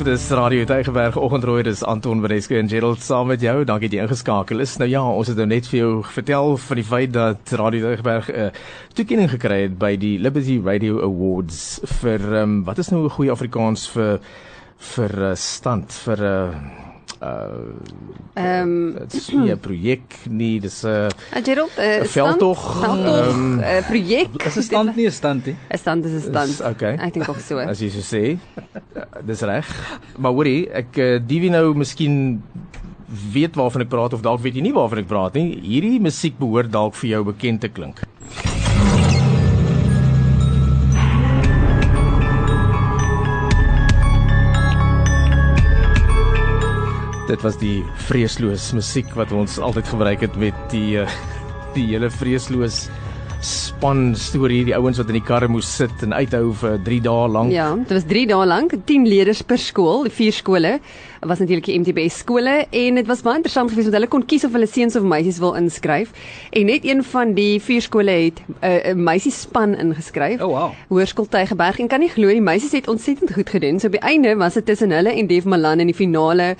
Dis Radio Tygerberg oggendrooi dis Anton Bereske en Gerald saam met jou. Dankie dat jy ingeskakel is. Nou ja, ons het nou net vir jou vertel van die feit dat Radio Tygerberg 'n uh, toekenning gekry het by die Liberty Radio Awards vir um, wat is nou 'n goeie Afrikaans vir vir uh, stand vir 'n uh, uh ehm um, dit is nie 'n projek nie, dis 'n uh, Gerald, uh, veldtog, 'n um, uh, projek. Is 'n stand nie 'n stand nie? 'n Stand is 'n stand. Okay. Ek dink ook so. As jy so sê. dis reg. Maar hoorie, ek uh, die wie nou miskien weet waarvan ek praat of dalk weet jy nie waarvan ek praat nie. Hierdie musiek behoort dalk vir jou bekend te klink. Dit was die vreesloos musiek wat ons altyd gebruik het met die eh, die hele vreesloos span storie die ouens wat in die karre moes sit en uithou vir 3 dae lank. Ja, dit was 3 dae lank, 10 leerders per skool, vier skole. Was natuurlik die MTB skole en dit was baie interessant geweest want hulle kon kies of hulle seuns of meisies wil inskryf. En net een van die vier skole het 'n uh, 'n meisiespan ingeskryf. Oh wow. Hoërskool Tygerberg en kan nie glo die meisies het ontsettend goed gedoen. So op die einde was dit tussen hulle en Dev Malan in die finale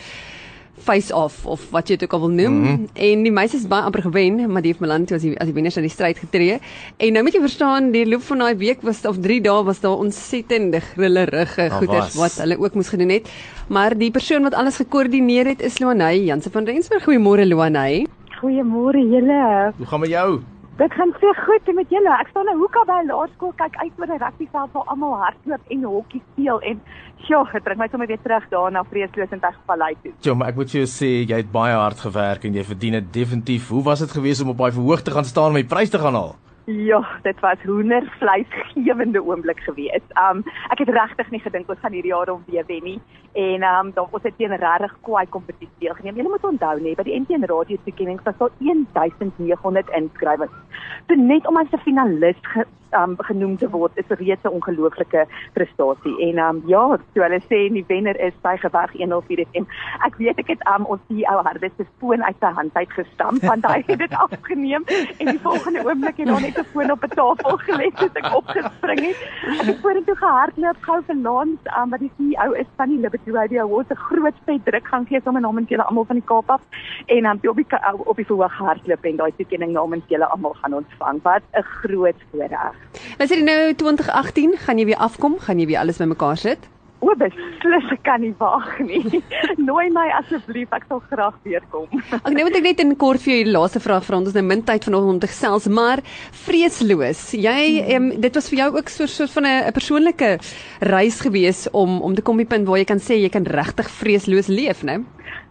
face off of wat jy dit ook al wil noem mm -hmm. en die meisies baie amper gewen maar die het Milan toe as die as die wenners in die stryd getree en nou moet jy verstaan die loop van daai week was of 3 dae was daar ontsettende grillerige goeders wat hulle ook moes gedoen het maar die persoon wat alles gekoördineer het is Loanay Jansen van Rensburg goeiemôre Loanay Goeiemôre julle. Hoe gaan met jou? Dit gaan so goed en met julle. Ek staan nou hoeka by laerskool kyk uit oor 'n rugbyveld waar almal hardloop en hokkie speel en sjoe, dit bring my sommer weer terug daarna vreesloos in Tegvallei toe. Jo, maar ek moet jou sê jy het baie hard gewerk en jy verdien dit definitief. Hoe was dit geweest om op daai verhoog te gaan staan om die prys te gaan haal? Ja, dit was hoendervleisgewende oomblik geweest. Um ek het regtig nie gedink ons gaan hierdie jaar om weer wen nie. En um dan ons het teen regtig kwaai kompetisie deelgeneem. Jy moet onthou nê, by die NTN Radio toekenning was daar 1900 inskrywings. So net om as 'n finalis um genoem te word is reeds 'n ongelooflike prestasie. En um ja, so hulle sê die wenner is by gewag 104 FM. Ek weet ek het um ons CEO Hardes se foon uit sy hand uit gestamp want hy het dit afgeneem en die volgende oomblik het daar net 'n foon op 'n tafel gelê het ek opgespring het. Ek het vorentoe gehardloop gou Lance um wat die CEO is van die Liberty Radio Awards 'n groot vet druk gaan gee sommer namens julle almal van die Kaap af en um op die op die verhoog hardloop en daai toekenning namens julle almal gaan ontvang. Wat 'n groot voorreg. Is dit nou 2018 gaan jy weer afkom gaan jy weer alles bymekaar sit O, beslis ek kan nie wag nie. Nooi my asseblief, ek sal graag weer kom. Ek nou moet ek net in kort vir jou die laaste vraag vra. Ons nou min tyd vanoggend om te gesels, maar vreesloos. Jy um, dit was vir jou ook so 'n soort van 'n persoonlike reis gewees om om te kom by 'n punt waar jy kan sê jy kan regtig vreesloos leef, né?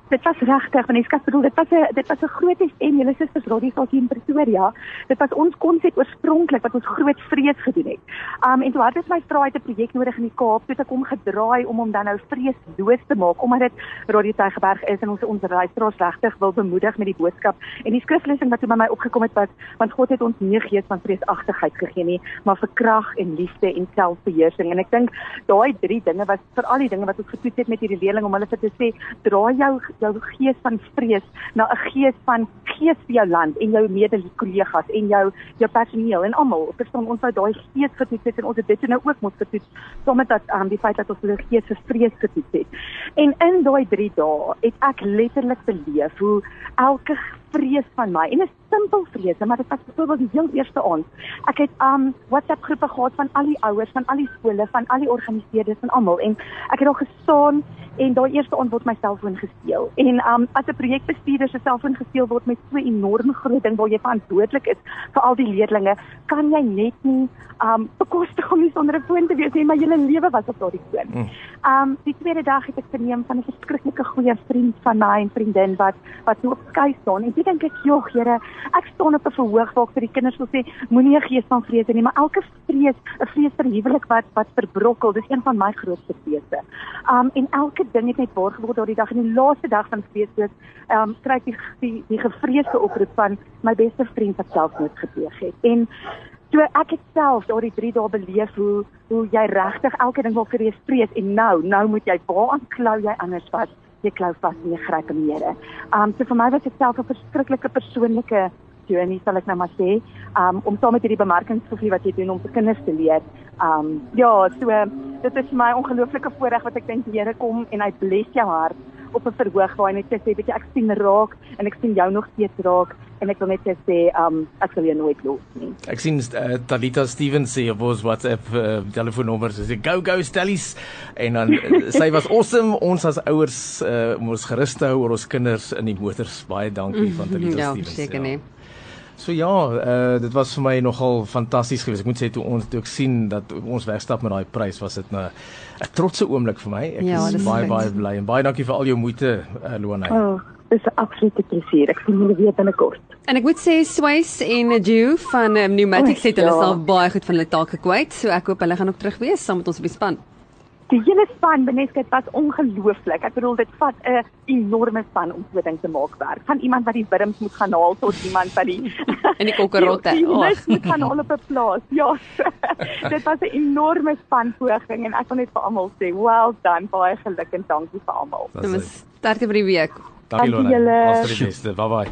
Dit was regtig, want ek bedoel, dit was 'n dit was 'n groot FM, julle susters radiostasie in Pretoria. Dit was ons konsep oorspronklik wat ons groot vrees gedoen het. Um en toe het ons my het 'n projek nodig in die Kaap, toe ek hom gedraai om hom dan nou vreesloos te maak omdat dit Radio Tygerberg is en ons ons luisteraars regtig wil bemoedig met die boodskap. En die skriflesing wat toe by my opgekom het was, want God het ons nie gees van vreesagtigheid gegee nie, maar vir krag en liefde en selfbeheersing. En ek dink daai drie dinge was vir al die dinge wat ons getoets het met hierdie leerling om hulle vir te sê, draai jou jou gees van vrees na 'n gees van gees vir jou land en jou mede-kollegas en jou jou personeel en almal. Verstaan ons wou daai gees getoets het en ons het dit nou ook moet getoets met dat um, die feit dat ons hulle gees vir vrees getoets het. En in daai 3 dae het ek letterlik beleef hoe elke vrees van my en 'n simpel vrese, maar dit was byvoorbeeld die heel eerste aand. Ek het um WhatsApp groepe gehad van al die ouers, van al die skole, van al die organiseerders en almal en ek het daar gestaan en daai eerste aand word my selfoon gesteel. En um as 'n projekbestuurder se selfoon gesteel word met so 'n enorm groot ding waar jy verantwoordelik is vir al die leerdlinge, kan jy net nie um bekostig om nie sonder 'n foon te wees nie, maar julle lewe was op daardie foon. Mm. Um die tweede dag het ek verneem van 'n verskriklike goeie vriend van my en vriendin wat wat so op skei staan en toe dink ek, "Jog, Here, ek staan op 'n verhoog waar ek vir die kinders wil sê, moenie 'n gees van vrees hê nie, maar elke vrees, 'n vrees vir huwelik wat wat verbrokkel, dis een van my grootste vrese." Um en elke ding het net waar geword daardie dag en die laaste dag van vreesloos, um kry ek die die, die gevreesde oproep van my beste vriend wat selfmoord gepleeg het. En So ek het self daardie 3 dae beleef hoe hoe jy regtig elke ding waarvoor jy vrees en nou nou moet jy waaraan klou jy anders vas jy klou vas en jy gryp die Here. Um so vir my was dit self 'n verskriklike persoonlike journey sal ek nou maar sê um om saam met hierdie bemarkingsprofie wat jy doen om vir kinders te leer. Um ja, so dit is vir my 'n ongelooflike voorreg wat ek dink die Here kom en hy bless jou hart op 'n verhoog waar hy net sê, weet jy, ek sien raak en ek sien jou nog steeds raak en ek wil net sê, um ek sal jou nooit los nie. Ek sien uh, Talita Stevens sê op ons WhatsApp uh, telefoonnommer sê go go Stellies en dan uh, sy was awesome ons as ouers uh, om ons gerus te hou oor ons kinders in die motors. Baie dankie van Talita ja, Stevens. Seker ja. nee. So ja, uh, dit was vir my nogal fantasties geweest. Ek moet sê toe ons toe ek sien dat ons wegstap met daai prys, was dit 'n 'n trotse oomblik vir my. Ek Ja, is baie fyn. baie bly en baie dankie vir al jou moeite, uh, Luanay. Oh, dis 'n absolute plesier. Ek sien julle weer binnekort. En ek moet sê Swiss en Ju van um, Pneumatics Oei, het hulle ja. self baie goed van hulle taak gekwyt. So ek hoop hulle gaan ook terug wees saam met ons op die span. Die hele span, Beneska, dit was ongelooflik. Ek bedoel dit vat 'n enorme span om so ding te maak werk. Van iemand wat die wurms moet gaan haal tot iemand wat die En die kokkerotte. Die, die Ag. lus moet gaan haal op 'n plaas. Ja. dit was 'n enorme span poging en ek wil net vir almal sê, well done, baie geluk en dankie vir almal. Dit was sterkte vir die week. Dankie julle. Alles die beste. Bye bye.